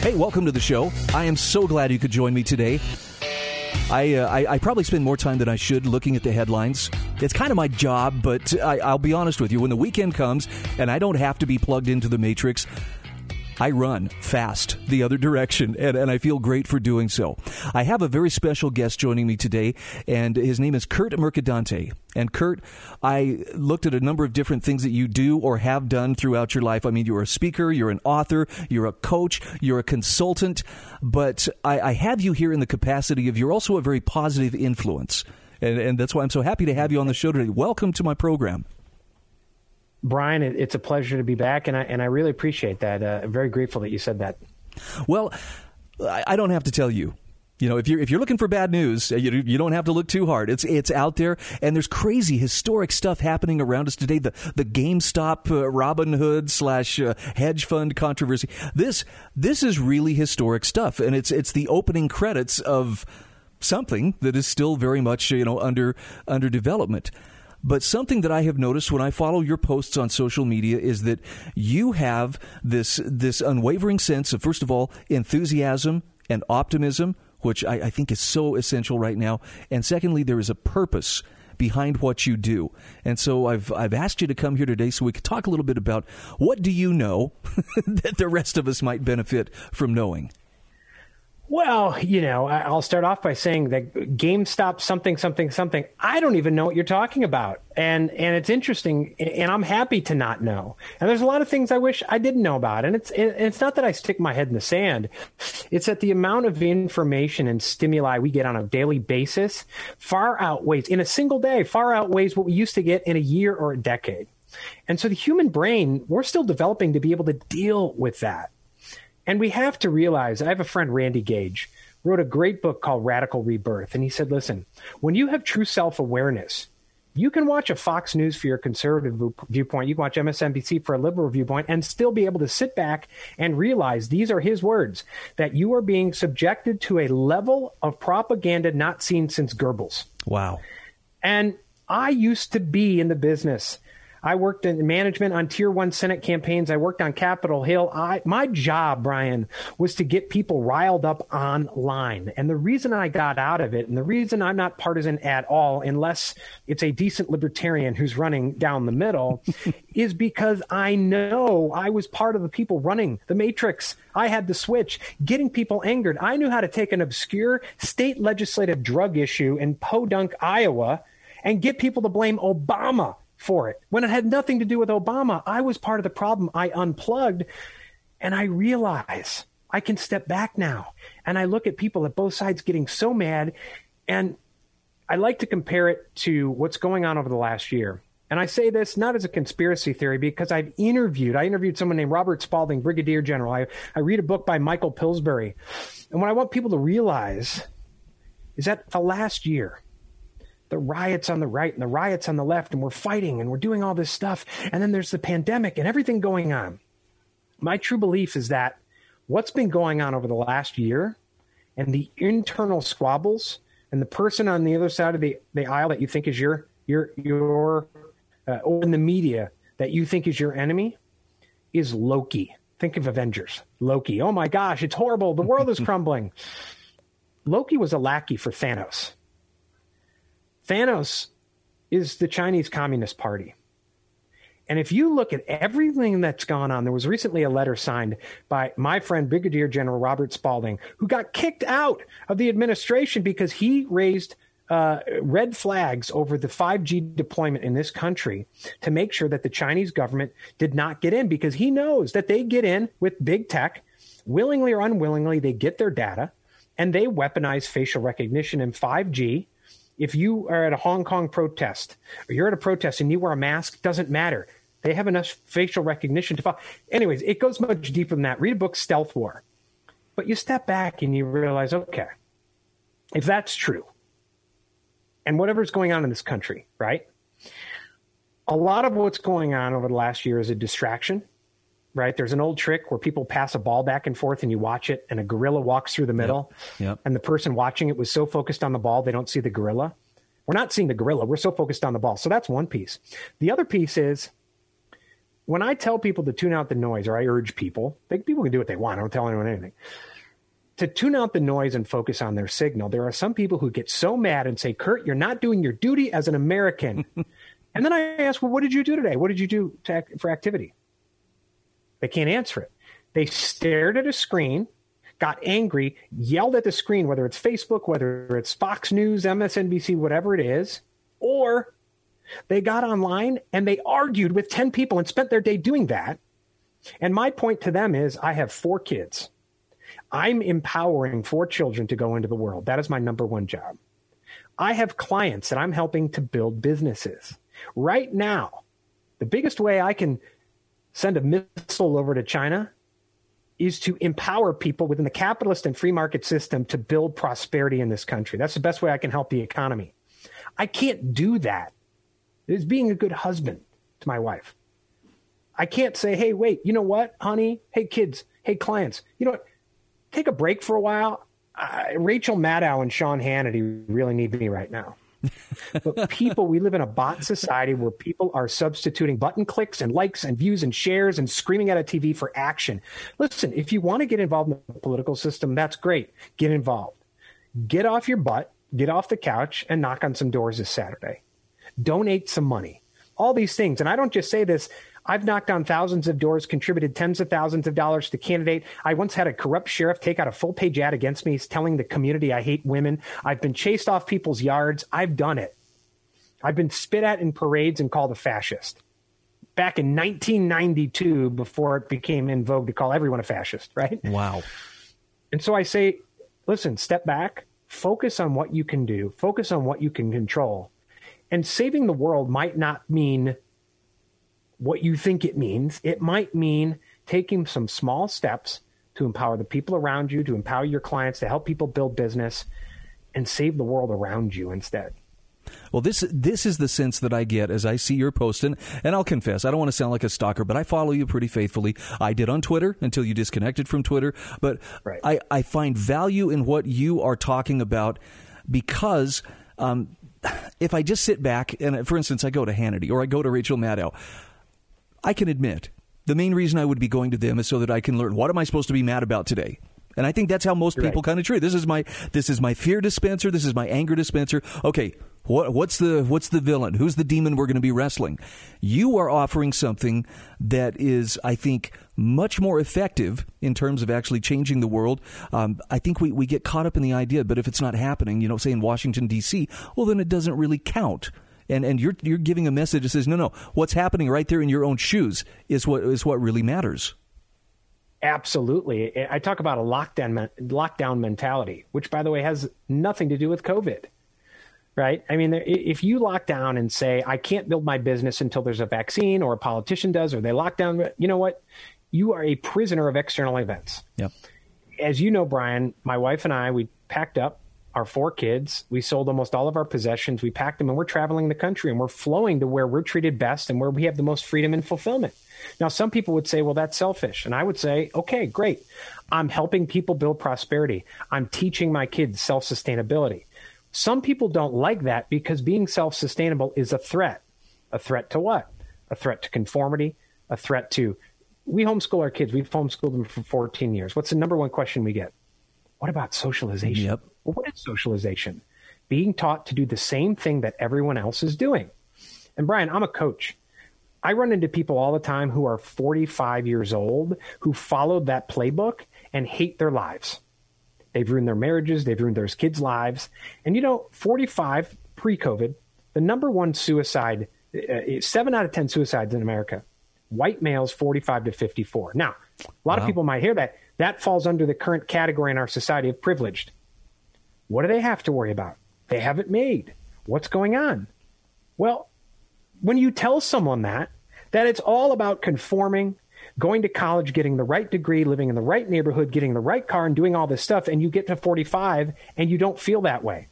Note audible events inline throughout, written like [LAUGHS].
Hey, welcome to the show. I am so glad you could join me today. I, uh, I, I probably spend more time than I should looking at the headlines. It's kind of my job, but I, I'll be honest with you. When the weekend comes and I don't have to be plugged into the matrix, I run fast the other direction, and, and I feel great for doing so. I have a very special guest joining me today, and his name is Kurt Mercadante. And Kurt, I looked at a number of different things that you do or have done throughout your life. I mean, you're a speaker, you're an author, you're a coach, you're a consultant, but I, I have you here in the capacity of you're also a very positive influence. And, and that's why I'm so happy to have you on the show today. Welcome to my program. Brian, it's a pleasure to be back, and I and I really appreciate that. Uh, very grateful that you said that. Well, I don't have to tell you. You know, if you're if you're looking for bad news, you, you don't have to look too hard. It's it's out there, and there's crazy historic stuff happening around us today. The the GameStop uh, Robinhood slash uh, hedge fund controversy. This this is really historic stuff, and it's it's the opening credits of something that is still very much you know under under development. But something that I have noticed when I follow your posts on social media is that you have this this unwavering sense of first of all enthusiasm and optimism, which I, I think is so essential right now. And secondly, there is a purpose behind what you do. And so I've I've asked you to come here today so we could talk a little bit about what do you know [LAUGHS] that the rest of us might benefit from knowing. Well, you know, I'll start off by saying that GameStop something something something. I don't even know what you're talking about, and and it's interesting, and I'm happy to not know. And there's a lot of things I wish I didn't know about, and it's and it's not that I stick my head in the sand. It's that the amount of information and stimuli we get on a daily basis far outweighs in a single day far outweighs what we used to get in a year or a decade. And so the human brain, we're still developing to be able to deal with that. And we have to realize I have a friend, Randy Gage, wrote a great book called Radical Rebirth. And he said, listen, when you have true self awareness, you can watch a Fox News for your conservative viewpoint. You can watch MSNBC for a liberal viewpoint and still be able to sit back and realize these are his words that you are being subjected to a level of propaganda not seen since Goebbels. Wow. And I used to be in the business I worked in management on tier one Senate campaigns. I worked on Capitol Hill. I, my job, Brian, was to get people riled up online. And the reason I got out of it, and the reason I'm not partisan at all, unless it's a decent libertarian who's running down the middle, [LAUGHS] is because I know I was part of the people running the matrix. I had the switch, getting people angered. I knew how to take an obscure state legislative drug issue in Podunk, Iowa, and get people to blame Obama for it when it had nothing to do with Obama. I was part of the problem. I unplugged and I realize I can step back now. And I look at people at both sides getting so mad. And I like to compare it to what's going on over the last year. And I say this not as a conspiracy theory because I've interviewed, I interviewed someone named Robert Spalding, Brigadier General. I, I read a book by Michael Pillsbury. And what I want people to realize is that the last year, the riots on the right and the riots on the left, and we're fighting and we're doing all this stuff. And then there's the pandemic and everything going on. My true belief is that what's been going on over the last year and the internal squabbles and the person on the other side of the, the aisle that you think is your your your uh, or in the media that you think is your enemy is Loki. Think of Avengers. Loki. Oh my gosh, it's horrible. The world is [LAUGHS] crumbling. Loki was a lackey for Thanos. Thanos is the Chinese Communist Party. And if you look at everything that's gone on, there was recently a letter signed by my friend Brigadier General Robert Spalding, who got kicked out of the administration because he raised uh, red flags over the 5G deployment in this country to make sure that the Chinese government did not get in because he knows that they get in with big tech, willingly or unwillingly, they get their data and they weaponize facial recognition in 5G if you are at a Hong Kong protest or you're at a protest and you wear a mask, doesn't matter. They have enough facial recognition to follow. Anyways, it goes much deeper than that. Read a book, Stealth War. But you step back and you realize, okay, if that's true, and whatever's going on in this country, right? A lot of what's going on over the last year is a distraction, right? There's an old trick where people pass a ball back and forth and you watch it, and a gorilla walks through the middle, Yep. Yep. and the person watching it was so focused on the ball they don't see the gorilla. We're not seeing the gorilla. We're so focused on the ball. So that's one piece. The other piece is when I tell people to tune out the noise, or I urge people, they, people can do what they want. I don't tell anyone anything. To tune out the noise and focus on their signal, there are some people who get so mad and say, Kurt, you're not doing your duty as an American. [LAUGHS] and then I ask, well, what did you do today? What did you do to act, for activity? They can't answer it. They stared at a screen, got angry, yelled at the screen, whether it's Facebook, whether it's Fox News, MSNBC, whatever it is, or they got online and they argued with 10 people and spent their day doing that. And my point to them is I have four kids. I'm empowering four children to go into the world. That is my number one job. I have clients that I'm helping to build businesses. Right now, the biggest way I can send a missile over to China is to empower people within the capitalist and free market system to build prosperity in this country. That's the best way I can help the economy. I can't do that. It is being a good husband to my wife. I can't say, hey, wait, you know what, honey? Hey, kids. Hey, clients. You know what? Take a break for a while. Uh, Rachel Maddow and Sean Hannity really need me right now. But people, we live in a bot society where people are substituting button clicks and likes and views and shares and screaming at a TV for action. Listen, if you want to get involved in the political system, that's great. Get involved. Get off your butt, get off the couch, and knock on some doors this Saturday. Donate some money. All these things. And I don't just say this. I've knocked on thousands of doors, contributed tens of thousands of dollars to candidate. I once had a corrupt sheriff take out a full page ad against me telling the community I hate women. I've been chased off people's yards. I've done it. I've been spit at in parades and called a fascist. Back in 1992, before it became in vogue to call everyone a fascist, right? Wow. And so I say, listen, step back, focus on what you can do, focus on what you can control. And saving the world might not mean what you think it means. It might mean taking some small steps to empower the people around you, to empower your clients, to help people build business, and save the world around you instead. Well, this this is the sense that I get as I see your post, and, and I'll confess, I don't want to sound like a stalker, but I follow you pretty faithfully. I did on Twitter until you disconnected from Twitter, but Right. I, I find value in what you are talking about because um, [SIGHS] if I just sit back and, for instance, I go to Hannity or I go to Rachel Maddow, I can admit the main reason I would be going to them is so that I can learn what am I supposed to be mad about today. And I think that's how most people right. kind of treat. it. This is my this is my fear dispenser. This is my anger dispenser. Okay, what what's the what's the villain? Who's the demon we're going to be wrestling? You are offering something that is, I think, much more effective in terms of actually changing the world. Um, I think we, we get caught up in the idea, but if it's not happening, you know, say in Washington D.C., well, then it doesn't really count. And and you're you're giving a message that says, no, no, what's happening right there in your own shoes is what is what really matters. Absolutely. I talk about a lockdown lockdown mentality, which by the way has nothing to do with COVID. Right? I mean, if you lock down and say I can't build my business until there's a vaccine or a politician does or they lock down, you know what? You are a prisoner of external events. Yep. As you know, Brian, my wife and I, we packed up our four kids. We sold almost all of our possessions. We packed them and we're traveling the country and we're flowing to where we're treated best and where we have the most freedom and fulfillment. Now, some people would say, well, that's selfish. And I would say, okay, great. I'm helping people build prosperity. I'm teaching my kids self sustainability. Some people don't like that because being self sustainable is a threat. A threat to what? A threat to conformity, a threat to. We homeschool our kids. We've homeschooled them for 14 years. What's the number one question we get? What about socialization? Yep. Well, what is socialization? Being taught to do the same thing that everyone else is doing. And Brian, I'm a coach. I run into people all the time who are 45 years old who followed that playbook and hate their lives. They've ruined their marriages, they've ruined their kids' lives. And you know, 45 pre COVID, the number one suicide, uh, seven out of 10 suicides in America, white males 45 to 54. Now, a lot Wow. of people might hear that. That falls under the current category in our society of privileged. What do they have to worry about? They have it made. What's going on? Well, when you tell someone that, that it's all about conforming, going to college, getting the right degree, living in the right neighborhood, getting the right car, and doing all this stuff. And you get to 45 and you don't feel that way,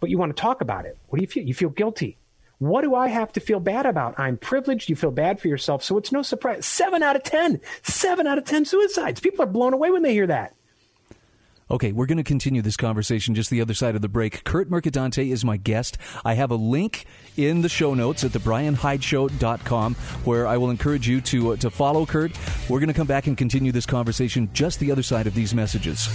but you want to talk about it. What do you feel? You feel guilty. What do I have to feel bad about? I'm privileged. You feel bad for yourself. So it's no surprise. Seven out of 10, seven out of 10 suicides. People are blown away when they hear that. Okay, we're going to continue this conversation just the other side of the break. Kurt Mercadante is my guest. I have a link in the show notes at thebrianhydeshow.com where I will encourage you to, uh, to follow Kurt. We're going to come back and continue this conversation just the other side of these messages.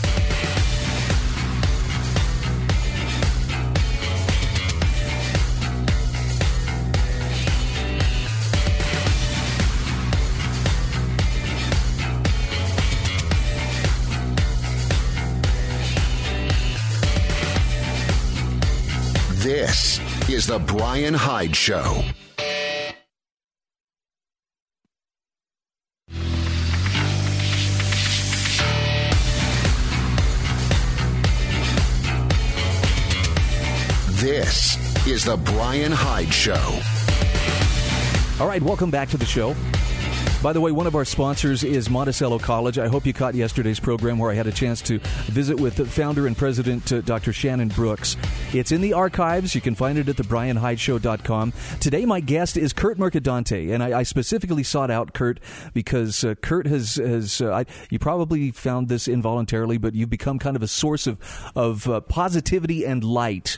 Is The Brian Hyde Show. This is The Brian Hyde Show. All right, welcome back to the show. By the way, one of our sponsors is Monticello College. I hope you caught yesterday's program where I had a chance to visit with the founder and president, uh, Dr. Shannon Brooks. It's in the archives. You can find it at thebrianhydeshow.com. Today, my guest is Kurt Mercadante, and I, I specifically sought out Kurt because uh, Kurt has, has uh, I, you probably found this involuntarily, but you've become kind of a source of, of uh, positivity and light.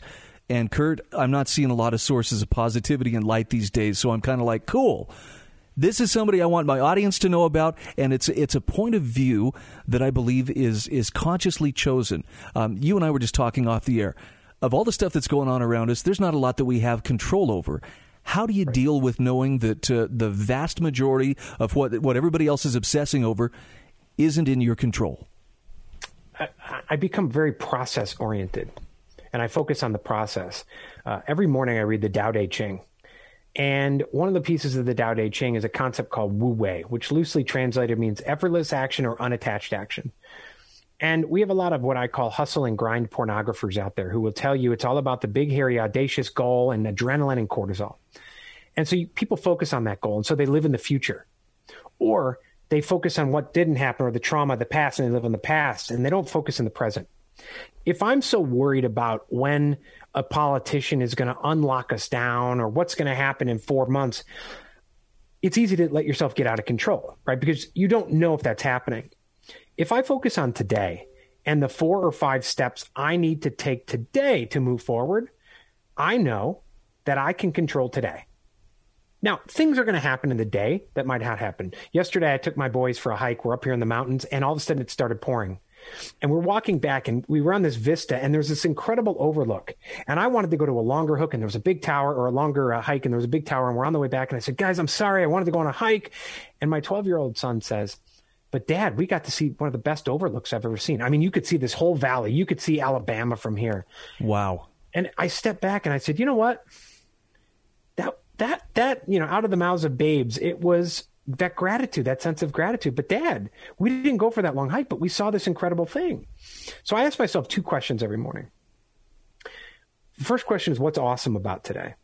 And Kurt, I'm not seeing a lot of sources of positivity and light these days, so I'm kind of like, cool. This is somebody I want my audience to know about, and it's it's a point of view that I believe is is consciously chosen. Um, you and I were just talking off the air. Of all the stuff that's going on around us, there's not a lot that we have control over. How do you right. deal with knowing that uh, the vast majority of what what everybody else is obsessing over isn't in your control? I, I become very process oriented, and I focus on the process. Uh, every morning, I read the Tao Te Ching and one of the pieces of the Tao Te Ching is a concept called Wu Wei, which loosely translated means effortless action or unattached action. And we have a lot of what I call hustle and grind pornographers out there who will tell you it's all about the big, hairy, audacious goal and adrenaline and cortisol. And so you, people focus on that goal. And so they live in the future. Or they focus on what didn't happen or the trauma of the past and they live in the past and they don't focus in the present. If I'm so worried about when a politician is going to unlock us down or what's going to happen in four months, it's easy to let yourself get out of control, right? Because you don't know if that's happening. If I focus on today and the four or five steps I need to take today to move forward, I know that I can control today. Now, things are going to happen in the day that might not happen. Yesterday, I took my boys for a hike. We're up here in the mountains, and all of a sudden it started pouring. And we're walking back and we were on this vista and there's this incredible overlook. And I wanted to go to a longer hook and there was a big tower or a longer uh, hike and there was a big tower and we're on the way back. And I said, guys, I'm sorry. I wanted to go on a hike. And my 12 year old son says, but dad, we got to see one of the best overlooks I've ever seen. I mean, you could see this whole valley. You could see Alabama from here. Wow. And I stepped back and I said, you know what? That, that, that, you know, out of the mouths of babes, it was that gratitude, that sense of gratitude. But dad, we didn't go for that long hike, but we saw this incredible thing. So I ask myself two questions every morning. The first question is what's awesome about today?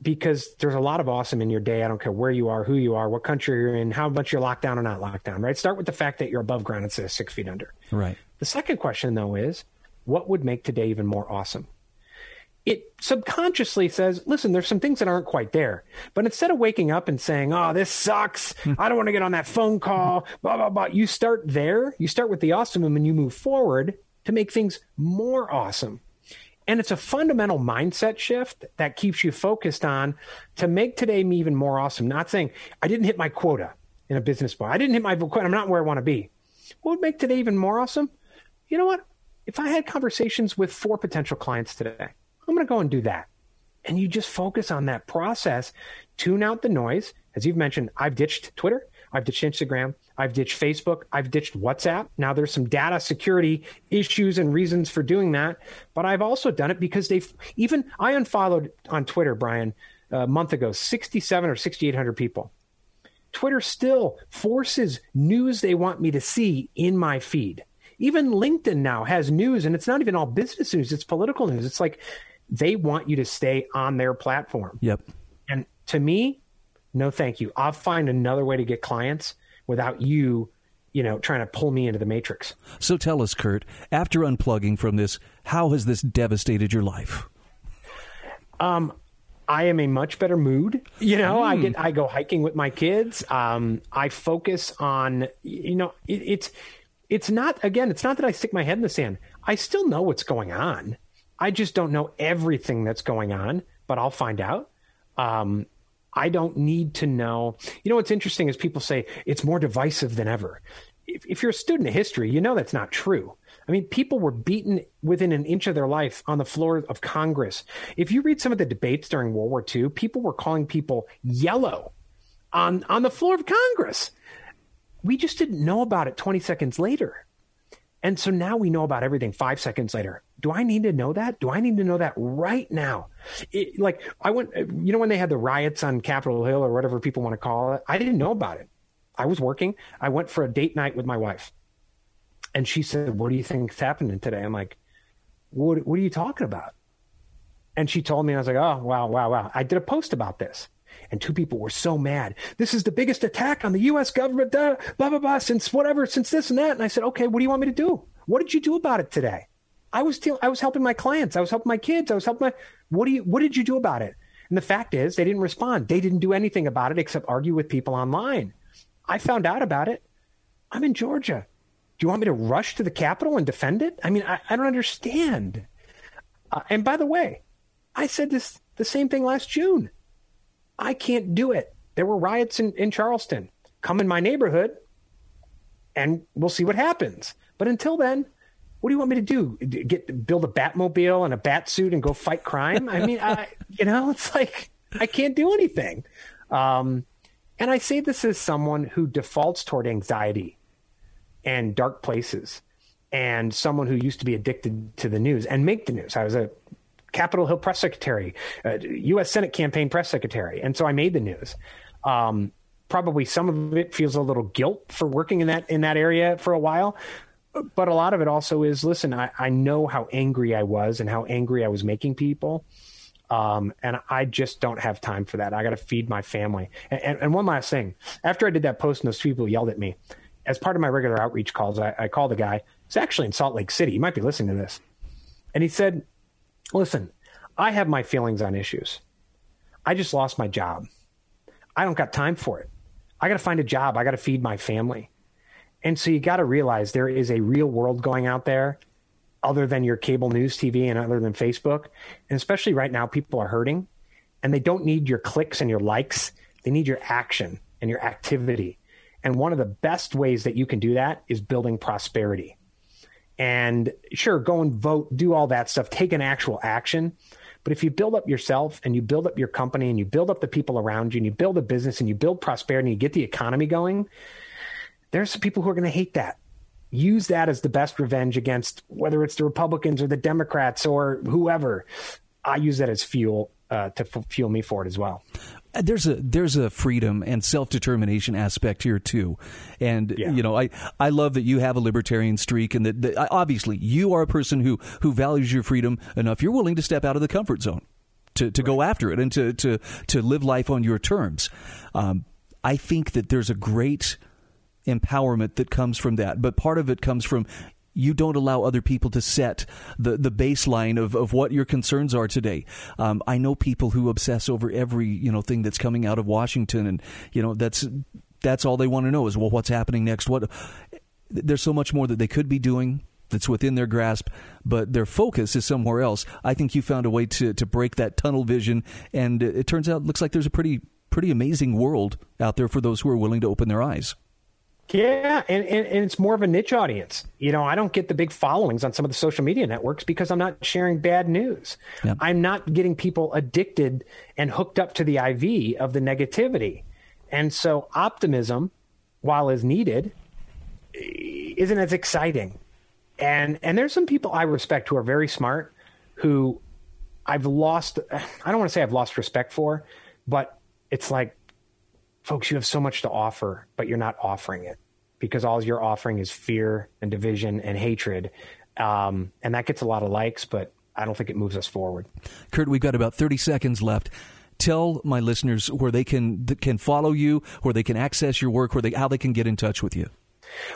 Because there's a lot of awesome in your day. I don't care where you are, who you are, what country you're in, how much you're locked down or not locked down, right? Start with the fact that you're above ground instead of six feet under. Right. The second question, though, is what would make today even more awesome? It subconsciously says, listen, there's some things that aren't quite there. But instead of waking up and saying, oh, this sucks, hmm. I don't want to get on that phone call, blah, blah, blah, you start there. You start with the awesome and you move forward to make things more awesome. And it's a fundamental mindset shift that keeps you focused on to make today me even more awesome. Not saying I didn't hit my quota in a business bar. I didn't hit my quota. I'm not where I want to be. What would make today even more awesome? You know what? If I had conversations with four potential clients today, I'm going to go and do that. And you just focus on that process, tune out the noise. As you've mentioned, I've ditched Twitter, I've ditched Instagram, I've ditched Facebook, I've ditched WhatsApp. Now there's some data security issues and reasons for doing that, but I've also done it because they've even I unfollowed on Twitter, Brian, a month ago, 67 or 6800 people. Twitter still forces news they want me to see in my feed. Even LinkedIn now has news, and it's not even all business news, it's political news. It's like they want you to stay on their platform. Yep. And to me, No, thank you. I'll find another way to get clients without you, you know, trying to pull me into the matrix. So tell us, Kurt, after unplugging from this, how has this devastated your life? Um, I am a much better mood. You know, mm. I get I go hiking with my kids. Um, I focus on you know it, it's it's not again. It's not that I stick my head in the sand. I still know what's going on. I just don't know everything that's going on, but I'll find out. Um, I don't need to know. You know what's interesting is people say it's more divisive than ever. If, if you're a student of history, you know that's not true. I mean, people were beaten within an inch of their life on the floor of Congress. If you read some of the debates during World War II, people were calling people yellow on, on the floor of Congress. We just didn't know about it 20 seconds later. And so now we know about everything five seconds later. Do I need to know that? Do I need to know that right now? It, like I went, you know, when they had the riots on Capitol Hill or whatever people want to call it, I didn't know about it. I was working. I went for a date night with my wife. And she said, What do you think's happening today? I'm like, What, what are you talking about? And she told me, and I was like, Oh, wow, wow, wow. I did a post about this. And two people were so mad. This is the biggest attack on the U.S. government, blah, blah, blah, since whatever, since this and that. And I said, Okay, what do you want me to do? What did you do about it today? I was still, I was helping my clients. I was helping my kids. I was helping my, what do you, what did you do about it? And the fact is, they didn't respond. They didn't do anything about it except argue with people online. I found out about it. I'm in Georgia. Do you want me to rush to the Capitol and defend it? I mean, I, I don't understand. Uh, and by the way, I said this the same thing last June. I can't do it. There were riots in, in Charleston. Come in my neighborhood and we'll see what happens. But until then, what do you want me to do? Get build a Batmobile and a bat suit and go fight crime? I mean, I, [LAUGHS] you know, it's like I can't do anything. Um, and I say this as someone who defaults toward anxiety and dark places and someone who used to be addicted to the news and make the news. I was a Capitol Hill press secretary, U.S. Senate campaign press secretary, and so I made the news. Um, probably some of it feels a little guilt for working in that in that area for a while, but a lot of it also is listen. I, I know how angry I was and how angry I was making people, um, and I just don't have time for that. I got to feed my family. And, and, and one last thing, after I did that post and those people yelled at me, as part of my regular outreach calls, I, I called a guy. He's actually in Salt Lake City. You might be listening to this. And he said, Listen, I have my feelings on issues. I just lost my job. I don't got time for it. I got to find a job. I got to feed my family. And so you got to realize there is a real world going out there other than your cable news TV and other than Facebook. And especially right now, people are hurting and they don't need your clicks and your likes. They need your action and your activity. And one of the best ways that you can do that is building prosperity. And sure, go and vote, do all that stuff, take an actual action. But if you build up yourself and you build up your company and you build up the people around you and you build a business and you build prosperity and you get the economy going, there's some people who are going to hate that. Use that as the best revenge against whether it's the Republicans or the Democrats or whoever. I use that as fuel uh, to f- fuel me forward as well. Uh, there's a there's a freedom and self determination aspect here too, and yeah. you know I I love that you have a libertarian streak and that, that, obviously you are a person who who values your freedom enough. You're willing to step out of the comfort zone to to right. go after it and to to to live life on your terms. Um, I think that there's a great empowerment that comes from that, but part of it comes from you don't allow other people to set the, the baseline of, of what your concerns are today. Um, I know people who obsess over every you know thing that's coming out of Washington, and you know that's that's all they want to know is well, what's happening next? What there's so much more that they could be doing that's within their grasp, but their focus is somewhere else. I think you found a way to to break that tunnel vision, and it turns out looks like there's a pretty pretty amazing world out there for those who are willing to open their eyes. Yeah, and, and, and, it's more of a niche audience. You know, I don't get the big followings on some of the social media networks because I'm not sharing bad news. Yep. I'm not getting people addicted and hooked up to the IV of the negativity. And so optimism, while is needed, isn't as exciting. And and there's some people I respect who are very smart who I've lost I don't want to say I've lost respect for, but it's like folks, you have so much to offer, but you're not offering it because all you're offering is fear and division and hatred. Um, and that gets a lot of likes, but I don't think it moves us forward. Kurt, we've got about 30 seconds left. tell my listeners where they can can follow you, where they can access your work, where they how they can get in touch with you.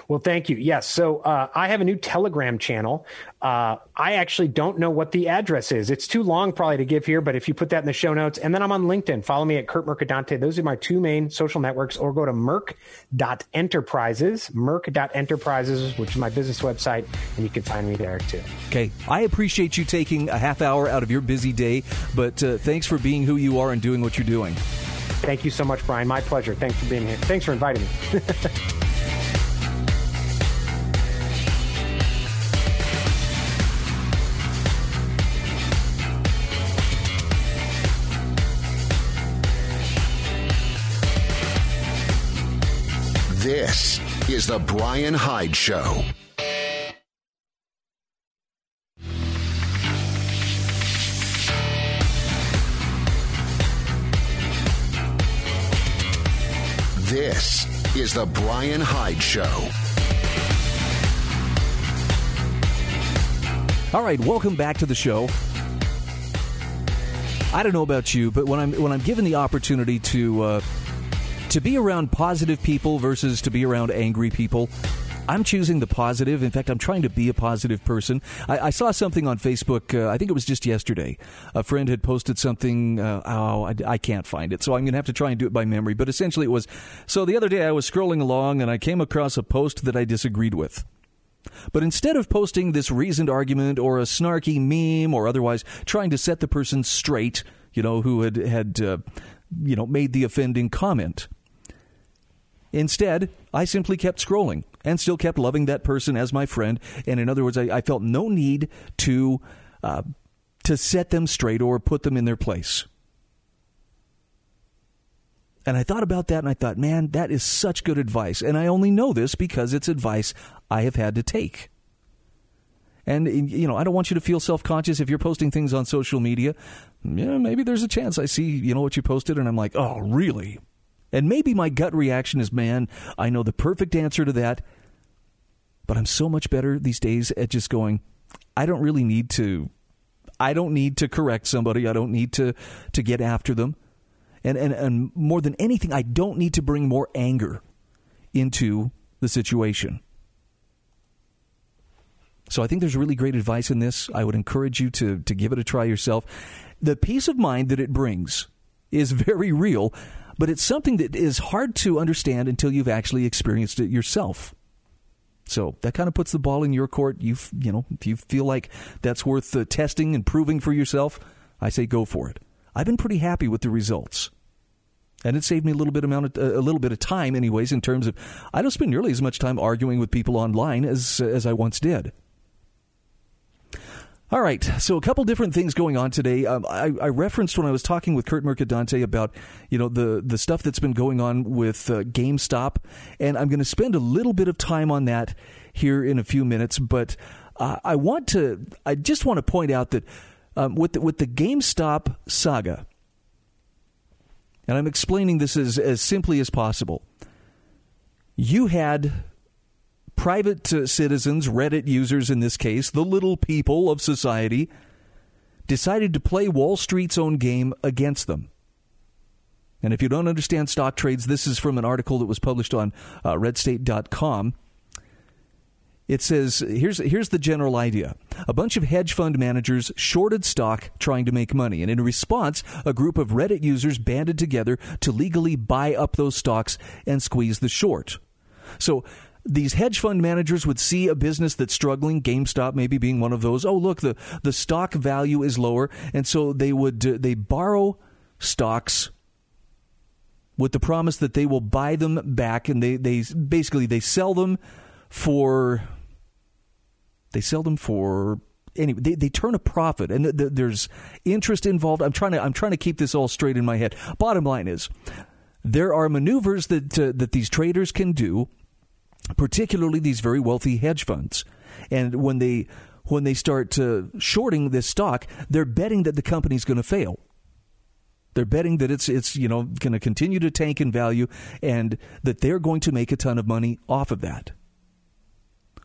Well, thank you. Yes. So uh, I have a new Telegram channel. Uh, I actually don't know what the address is. It's too long probably to give here, but if you put that in the show notes, and then I'm on LinkedIn. Follow me at Kurt Mercadante. Those are my two main social networks, or go to merc.enterprises, merc.enterprises, which is my business website, and you can find me there too. Okay. I appreciate you taking a half hour out of your busy day, but uh, thanks for being who you are and doing what you're doing. Thank you so much, Brian. My pleasure. Thanks for being here. Thanks for inviting me. [LAUGHS] This is The Brian Hyde Show. This is The Brian Hyde Show. All right, welcome back to the show. I don't know about you, but when I'm when I'm given the opportunity to uh, to be around positive people versus to be around angry people, I'm choosing the positive. In fact, I'm trying to be a positive person. I, I saw something on Facebook. Uh, I think it was just yesterday. A friend had posted something. Uh, oh, I, I, can't find it, so I'm going to have to try and do it by memory. But essentially, it was so the other day I was scrolling along and I came across a post that I disagreed with. But instead of posting this reasoned argument or a snarky meme or otherwise trying to set the person straight, you know, who had had uh, you know made the offending comment. Instead, I simply kept scrolling and still kept loving that person as my friend. And in other words, I, I felt no need to uh, to set them straight or put them in their place. And I thought about that and I thought, man, that is such good advice. And I only know this because it's advice I have had to take. And, you know, I don't want you to feel self conscious if you're posting things on social media. Yeah, maybe there's a chance I see, you know, what you posted and I'm like, oh, really? And maybe my gut reaction is, man, I know the perfect answer to that. But I'm so much better these days at just going, I don't really need to I don't need to correct somebody. I don't need to to get after them. And and and more than anything, I don't need to bring more anger into the situation. So I think there's really great advice in this. I would encourage you to to give it a try yourself. The peace of mind that it brings is [LAUGHS] very real but it's something that is hard to understand until you've actually experienced it yourself. So that kind of puts the ball in your court. You you know, if you feel like that's worth uh, testing and proving for yourself, I say go for it. I've been pretty happy with the results. And it saved me a little bit amount of, uh, a little bit of time anyways in terms of I don't spend nearly as much time arguing with people online as as I once did. All right, so a couple different things going on today. Um, I, I, referenced when I was talking with Kurt Mercadante about you know the the stuff that's been going on with uh, GameStop, and I'm going to spend a little bit of time on that here in a few minutes. But uh, I want to, I just want to point out that um, with the, with the GameStop saga, and I'm explaining this as as simply as possible. You had private uh, citizens, Reddit users in this case, the little people of society, decided to play Wall Street's own game against them. And if you don't understand stock trades, this is from an article that was published on uh, redstate.com. It says here's here's the general idea. A bunch of hedge fund managers shorted stock trying to make money, and in response, a group of Reddit users banded together to legally buy up those stocks and squeeze the short. So these hedge fund managers would see a business that's struggling, GameStop maybe being one of those. Oh, look, the, the stock value is lower, and so they would uh, they borrow stocks with the promise that they will buy them back, and they they basically they sell them for they sell them for anyway they, they turn a profit. And th- th- there's interest involved. I'm trying to i'm trying to keep this all straight in my head. Bottom line is there are maneuvers that uh, that these traders can do particularly these very wealthy hedge funds. And when they when they start uh, shorting this stock, they're betting that the company's going to fail. They're betting that it's it's you know going to continue to tank in value and that they're going to make a ton of money off of that.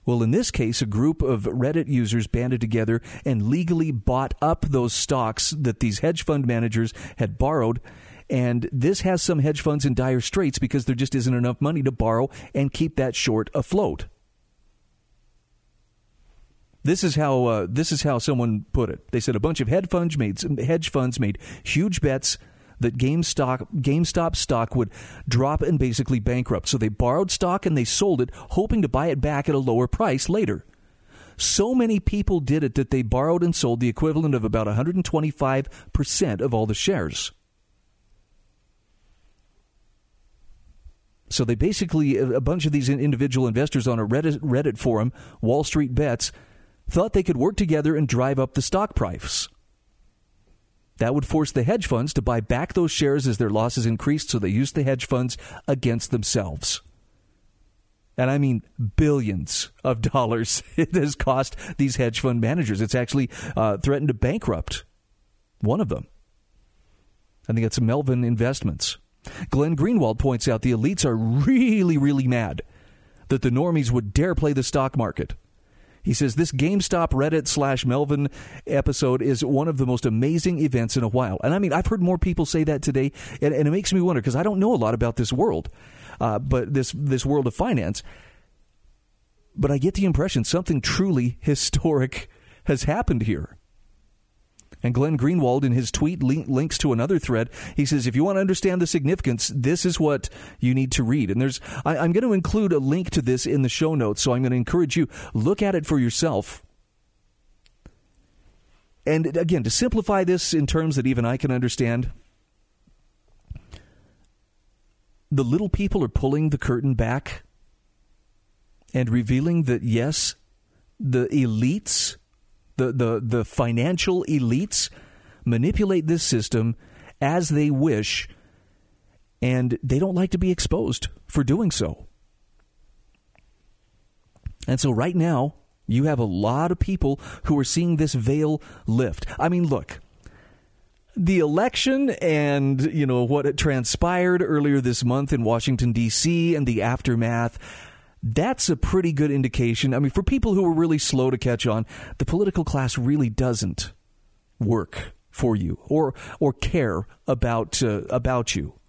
Well, in this case, a group of Reddit users banded together and legally bought up those stocks that these hedge fund managers had borrowed. And this has some hedge funds in dire straits because there just isn't enough money to borrow and keep that short afloat. This is how uh, this is how someone put it. They said a bunch of hedge funds made hedge funds made huge bets that GameStop GameStop stock would drop and basically bankrupt. So they borrowed stock and they sold it, hoping to buy it back at a lower price later. So many people did it that they borrowed and sold the equivalent of about 125% of all the shares. So they basically, a bunch of these individual investors on a Reddit, Reddit forum, Wall Street Bets, thought they could work together and drive up the stock price. That would force the hedge funds to buy back those shares as their losses increased, so they used the hedge funds against themselves. And I mean billions of [LAUGHS] dollars it has cost these hedge fund managers. It's actually uh, threatened to bankrupt one of them. I think it's Melvin Investments. Glenn Greenwald points out the elites are really, really mad that the normies would dare play the stock market. He says this GameStop Reddit slash Melvin episode is one of the most amazing events in a while. And I mean, I've heard more people say that today, and, and it makes me wonder because I don't know a lot about this world, uh, but this this world of finance. But I get the impression something truly [LAUGHS] historic has happened here. And Glenn Greenwald, in his tweet, link, links to another thread. He says, if you want to understand the significance, this is what you need to read. And there's, I, I'm going to include a link to this in the show notes. So I'm going to encourage you, look at it for yourself. And again, to simplify this in terms that even I can understand, the little people are pulling the curtain back and revealing that, yes, the elites the, the, the financial elites manipulate this system as they wish, and they don't like to be exposed for doing so. And so, right now, you have a lot of people who are seeing this veil lift. I mean, look, the election and you know what transpired earlier this month in Washington D.C. and the aftermath that's a pretty good indication. I mean, for people who are really slow to catch on, the political class really doesn't work for you or or care about uh, about you.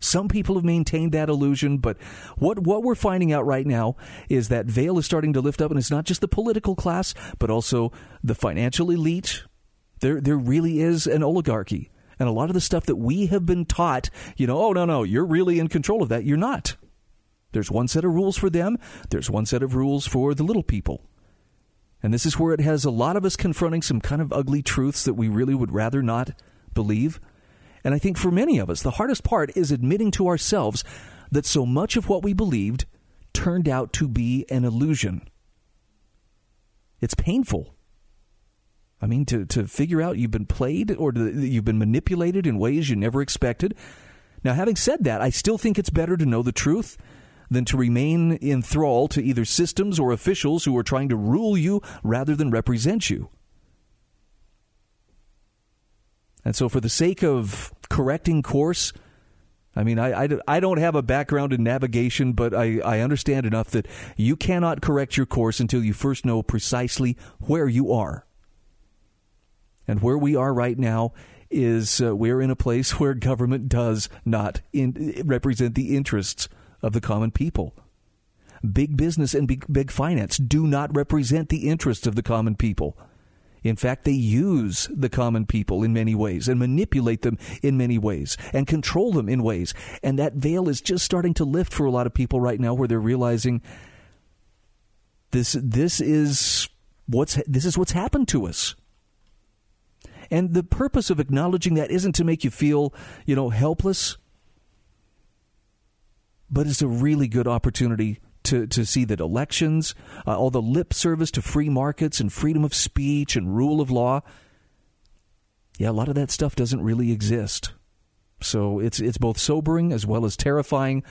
Some people have maintained that illusion, but what what we're finding out right now is that veil is starting to lift up, and it's not just the political class, but also the financial elite. There there really is an oligarchy, and a lot of the stuff that we have been taught, you know, oh no no, you're really in control of that. You're not. There's one set of rules for them, there's one set of rules for the little people. And this is where it has a lot of us confronting some kind of ugly truths that we really would rather not believe. And I think for many of us, the hardest part is admitting to ourselves that so much of what we believed turned out to be an illusion. It's painful. I mean, to, to figure out you've been played or to, you've been manipulated in ways you never expected. Now, having said that, I still think it's better to know the truth than to remain in thrall to either systems or officials who are trying to rule you rather than represent you. And so, for the sake of correcting course, I mean, I, I, I, don't have a background in navigation, but I, I understand enough that you cannot correct your course until you first know precisely where you are. And where we are right now is uh, we're in a place [LAUGHS] where government does not in, represent the interests of the common people. Big business and big, big finance do not represent the interests of the common people. In fact, they use the common people in many ways and manipulate them in many ways and control them in ways. And that veil is just starting to lift for a lot of people right now where they're realizing this this is what's this is what's happened to us. And the purpose of acknowledging that isn't to make you feel, you know, helpless but it's a really good opportunity to, to see that elections, uh, all the lip service to free markets and freedom of speech and rule of law, yeah, a lot of that stuff doesn't really exist. So it's it's both sobering as well as terrifying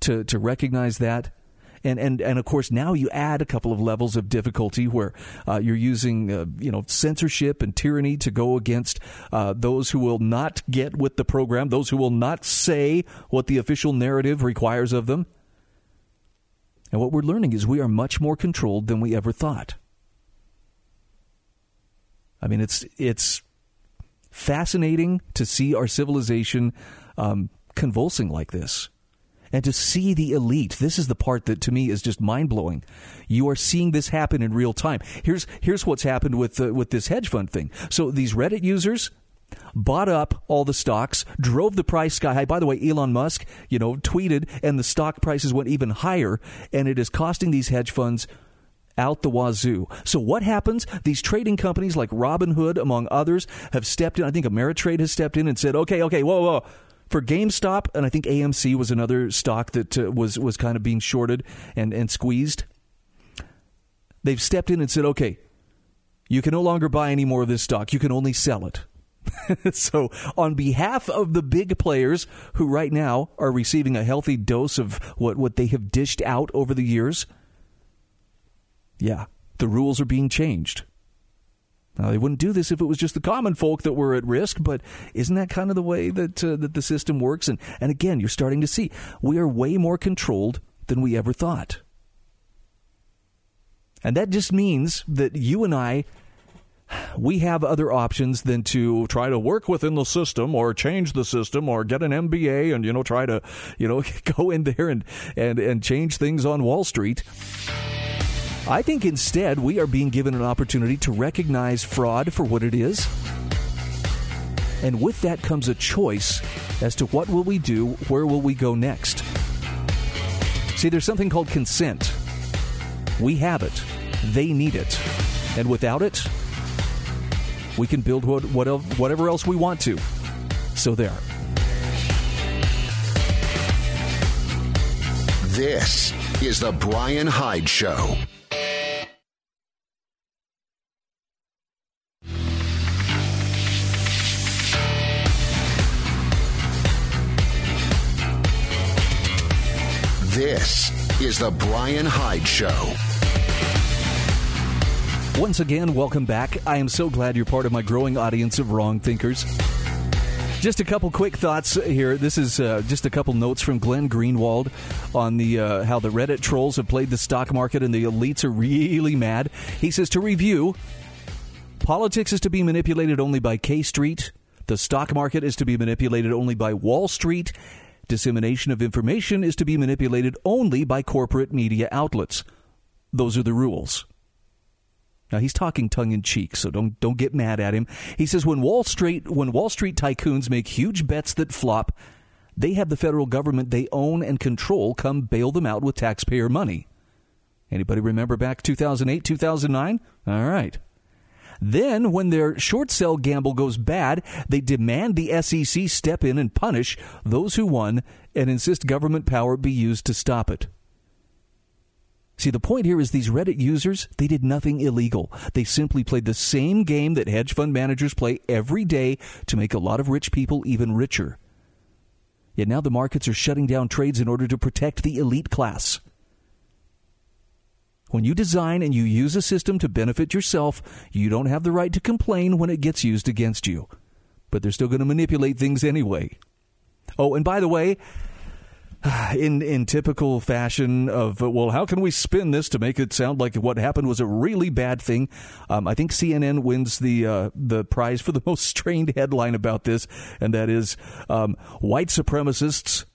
to to recognize that and and and of course now you add a couple of levels of difficulty where uh, you're using uh, you know censorship and tyranny to go against uh, those who will not get with the program, those who will not say what the official narrative requires of them. And what we're learning is we are much more controlled than we ever thought. I mean, it's it's fascinating to see our civilization um, convulsing like this. And to see the elite, this is the part that to me is just mind blowing. You are seeing this happen in real time. Here's here's what's happened with uh, with this hedge fund thing. So these Reddit users, bought up all the stocks, drove the price sky high. By the way, Elon Musk, you know, tweeted, and the stock prices went even higher, and it is costing these hedge funds out the wazoo. So what happens? These trading companies like Robinhood, among others, have stepped in. I think Ameritrade has stepped in and said, "Okay, okay, whoa, whoa." For GameStop, and I think AMC was another stock that uh, was was kind of being shorted and, and squeezed. They've stepped in and said, "Okay, you can no longer buy any more of this stock. You can only sell it." [LAUGHS] so, on behalf of the big players who right now are receiving a healthy dose of what, what they have dished out over the years, yeah, the rules are being changed. Now they wouldn't do this if it was just the common folk that were at risk, but isn't that kind of the way that uh, that the system works? And and again, you're starting to see we are way more controlled than we ever thought. And that just means that you and I we have other options than to try to work within the system or change the system or get an MBA and you know try to you know [LAUGHS] go in there and and and change things on Wall Street. I think instead we are being given an opportunity to recognize fraud for what it is. And with that comes a choice as to what will we do, where will we go next. See, there's something called consent. We have it. They need it. And without it, we can build what, what, whatever else we want to. So there. This is the Brian Hyde Show. This is the Brian Hyde Show. Once again, welcome back. I am so glad you're part of my growing audience of wrong thinkers. Just a couple quick thoughts here. This is uh, just a couple notes from Glenn Greenwald on the uh, how the Reddit trolls have played the stock market and the elites are really mad. He says to review, politics is to be manipulated only by K Street. The stock market is to be manipulated only by Wall Street, Dissemination of information is to be manipulated only by corporate media outlets. Those are the rules. Now he's talking tongue in cheek, so don't don't get mad at him. He says when Wall Street when Wall Street tycoons make huge bets that flop, they have the federal government they own and control come bail them out with taxpayer money. Anybody remember back 2008, 2009? All right. Then, when their short sell gamble goes bad, they demand the SEC step in and punish those who won and insist government power be used to stop it. See, the point here is these Reddit users, they did nothing illegal. They simply played the same game that hedge fund managers play every day to make a lot of rich people even richer. Yet now the markets are shutting down trades in order to protect the elite class. When you design and you use a system to benefit yourself, you don't have the right to complain when it gets used against you. But they're still going to manipulate things anyway. Oh, and by the way, [SIGHS] in in typical fashion of well, how can we spin this to make it sound like what happened was a really bad thing? Um, I think CNN wins the uh, the prize for the [LAUGHS] most strained headline about this, and that is um, white supremacists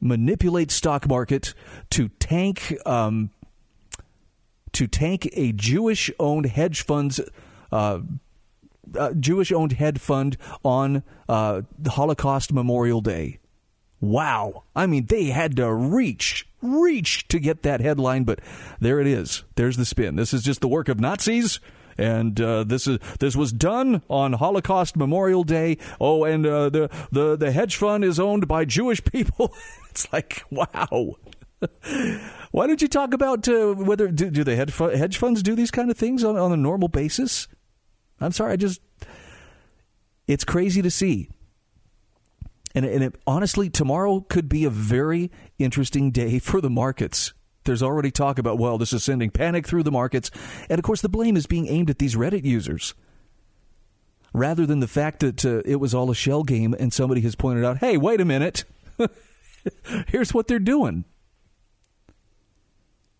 manipulate stock market to tank um, to tank a Jewish owned hedge funds. Uh, uh, Jewish owned hedge fund on uh, Holocaust Memorial Day. Wow. I mean, they had to reach, reach to get that headline, but there it is. There's the spin. This is just the work of Nazis and uh, this is this was done on Holocaust Memorial Day. Oh, and uh, the the the hedge fund is owned by Jewish people. [LAUGHS] it's like wow. [LAUGHS] Why don't you talk about uh, whether do, do the hedge, hedge funds do these kind of things on, on a normal basis? I'm sorry, I just it's crazy to see. And, and it, honestly, tomorrow could be a very interesting day [LAUGHS] for the markets there's already talk about, well, this is sending panic through the markets. And of course, the blame is being aimed at these Reddit users. Rather than the fact that uh, it was all a shell game and somebody has pointed out, hey, wait a minute. [LAUGHS] Here's what they're doing.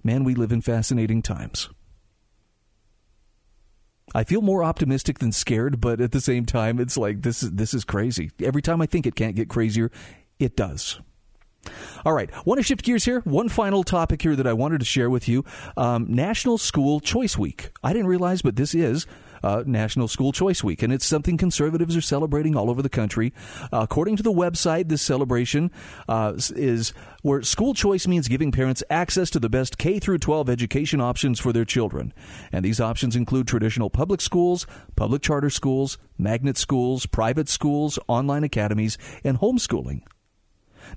Man, we live in fascinating times. I feel more optimistic than scared, but at the same time, it's like this is this is crazy. Every time I think it can't get crazier, it does. All right, want to shift gears here. One final topic here that I wanted to share with you: um, National School Choice Week. I didn't realize, but this is uh, National School Choice Week, and it's something conservatives are celebrating all over the country. Uh, according to the website, this celebration uh, is where school choice means giving parents access to the best K through 12 education options for their children, and these options include traditional public schools, public charter schools, magnet schools, private schools, online academies, and homeschooling.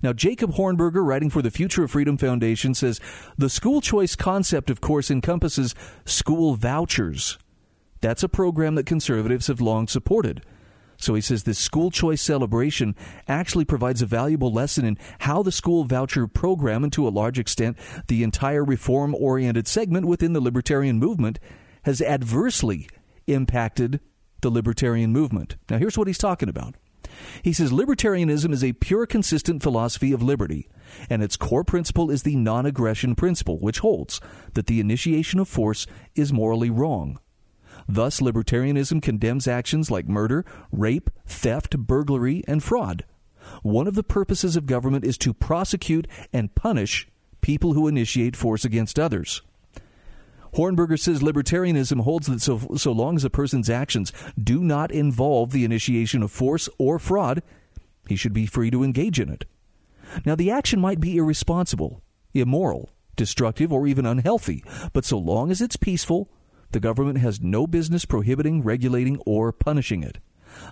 Now, Jacob Hornberger, writing for the Future of Freedom Foundation, says the school choice concept, of course, encompasses school vouchers that's a program that conservatives have long supported. So he says this school choice celebration actually provides a valuable lesson in how the school voucher program, and to a large extent, the entire reform oriented segment within the libertarian movement, has adversely impacted the libertarian movement. Now, here's what he's talking about. He says libertarianism is a pure, consistent philosophy of liberty, and its core principle is the non aggression principle, which holds that the initiation of force is morally wrong. Thus, libertarianism condemns actions like murder, rape, theft, burglary, and fraud. One of the purposes of government is to prosecute and punish people who initiate force against others. Hornberger says libertarianism holds that so, so long as a person's actions do not involve the initiation of force or fraud, he should be free to engage in it. Now, the action might be irresponsible, immoral, destructive, or even unhealthy, but so long as it's peaceful, the government has no business prohibiting, regulating, or punishing it.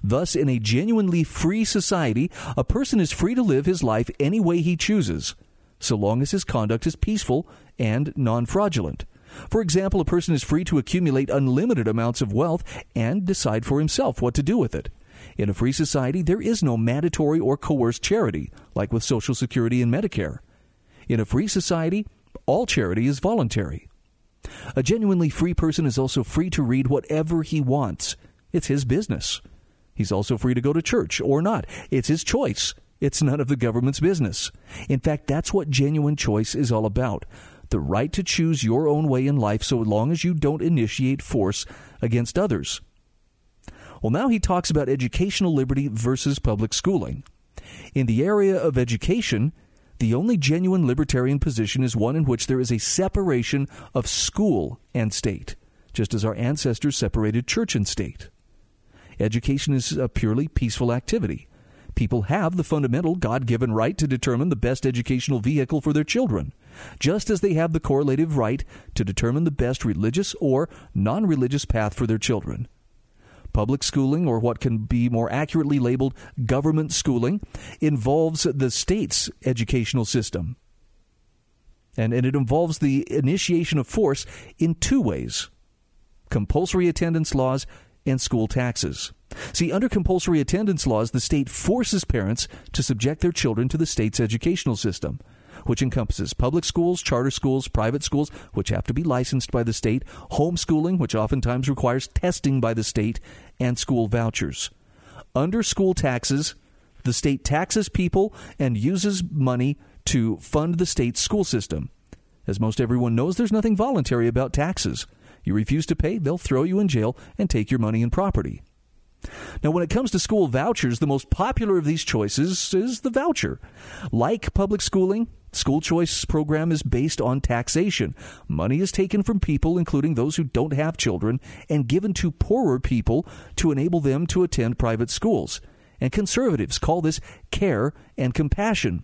Thus, in a genuinely free society, a person is free to live his life any way he chooses, so long as his conduct is peaceful and non fraudulent. For example, a person is free to accumulate unlimited amounts of wealth and decide for himself what to do with it. In a free society, there is no mandatory or coerced charity, like with Social Security and Medicare. In a free society, all charity is voluntary. A genuinely free person is also free to read whatever he wants. It's his business. He's also free to go to church or not. It's his choice. It's none of the government's business. In fact, that's what genuine choice is all about the right to choose your own way in life so long as you don't initiate force against others. Well, now he talks about educational liberty versus public schooling. In the area of education, the only genuine libertarian position is one in which there is a separation of school and state, just as our ancestors separated church and state. Education is a purely peaceful activity. People have the fundamental God given right to determine the best educational vehicle for their children, just as they have the correlative right to determine the best religious or non religious path for their children. Public schooling, or what can be more accurately labeled government schooling, involves the state's educational system. And, and it involves the initiation of force in two ways compulsory attendance laws and school taxes. See, under compulsory attendance laws, the state forces parents to subject their children to the state's educational system which encompasses public schools, charter schools, private schools, which have to be licensed by the state, homeschooling, which oftentimes requires testing by the state, and school vouchers. Under school taxes, the state taxes people and uses money to fund the state's school system. As most everyone knows, there's nothing voluntary about taxes. You refuse to pay, they'll throw you in jail and take your money and property. Now, when it comes to school vouchers, the most popular of these choices is the voucher. Like public schooling, School choice program is based on taxation. Money is taken from people, including those who don't have children, and given to poorer people to enable them to attend private schools. And conservatives call this care and compassion.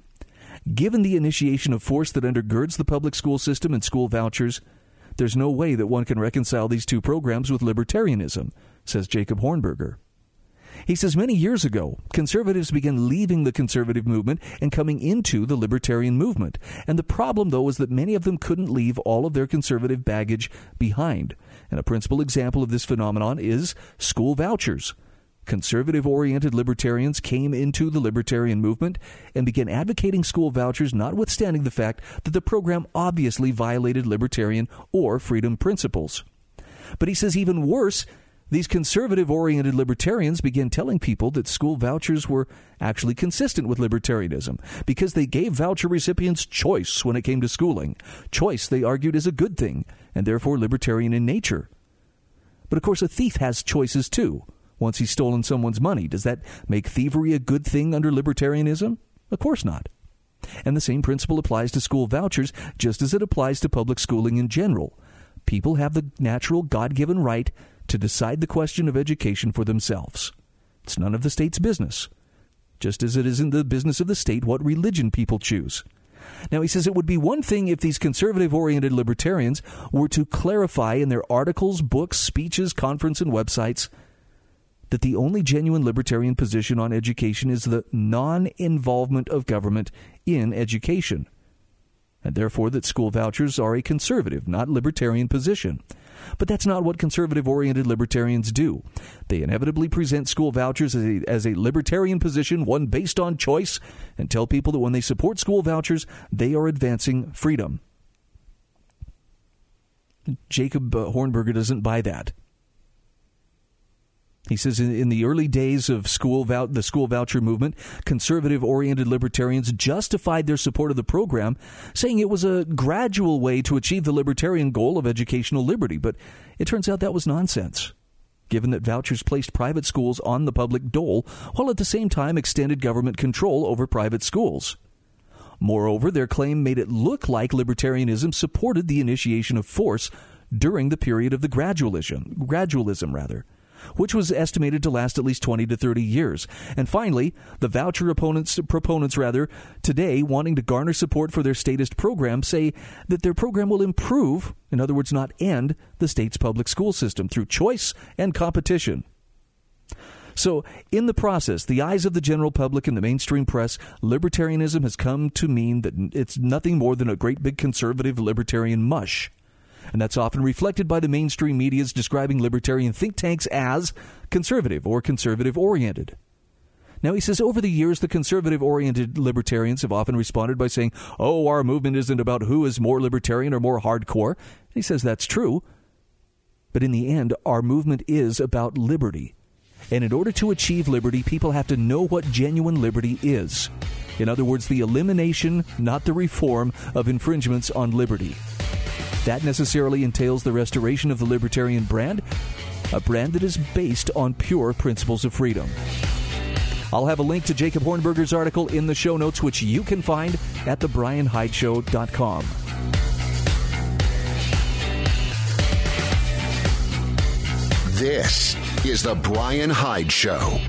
Given the initiation of force that undergirds the public school system and school vouchers, there's no way that one can reconcile these two programs with libertarianism, says Jacob Hornberger. He says many years ago, conservatives began leaving the conservative movement and coming into the libertarian movement. And the problem, though, is that many of them couldn't leave all of their conservative baggage behind. And a principal example of this phenomenon is school vouchers. Conservative oriented libertarians came into the libertarian movement and began advocating school vouchers, notwithstanding the fact that the program obviously violated libertarian or freedom principles. But he says even worse, these conservative oriented libertarians began telling people that school vouchers were actually consistent with libertarianism because they gave voucher recipients choice when it came to schooling. Choice, they argued, is a good thing and therefore libertarian in nature. But of course, a thief has choices too. Once he's stolen someone's money, does that make thievery a good thing under libertarianism? Of course not. And the same principle applies to school vouchers just as it applies to public schooling in general. People have the natural God given right to decide the question of education for themselves. It's none of the state's business, just as it isn't the business of the state what religion people choose. Now, he says it would be one thing if these conservative oriented libertarians were to clarify in their articles, books, speeches, conference, and websites that the only genuine libertarian position on education is the non involvement of government in education, and therefore that school vouchers are a conservative, not libertarian position. But that's not what conservative oriented libertarians do. They inevitably present school vouchers as a, as a libertarian position, one based on choice, and tell people that when they support school vouchers, they are advancing freedom. Jacob uh, Hornberger doesn't buy that. He says in, the early days of school vou- the school voucher movement, conservative oriented libertarians justified their support of the program, saying it was a gradual way to achieve the libertarian goal of educational liberty. But it turns out that was nonsense, given that vouchers placed private schools on the public dole, while at the same time extended government control over private schools. Moreover, their claim made it look like libertarianism supported the initiation of force during the period of the gradualism, gradualism rather which was estimated to last at least 20 to 30 years. And finally, the voucher opponents, proponents rather, today wanting to garner support for their statist program say that their program will improve, in other words, not end, the state's public school system through choice and competition. So, in the process, the eyes of the general public and the mainstream press, libertarianism has come to mean that it's nothing more than a great big conservative libertarian mush and that's often reflected by the mainstream media's describing libertarian think tanks as conservative or conservative oriented. Now, he says over the years, the conservative oriented libertarians have often responded by saying, oh, our movement isn't about who is more libertarian or more hardcore. And he says that's true. But in the end, our movement is about liberty. And in order to achieve liberty, people have to know what genuine liberty is. In other words, the elimination, not the reform, of infringements on liberty. That necessarily entails the restoration of the libertarian brand, a brand that is based on pure principles of freedom. I'll have a link to Jacob Hornberger's article in the show notes, which you can find at thebrianhydeshow.com. This is The Brian Hyde Show.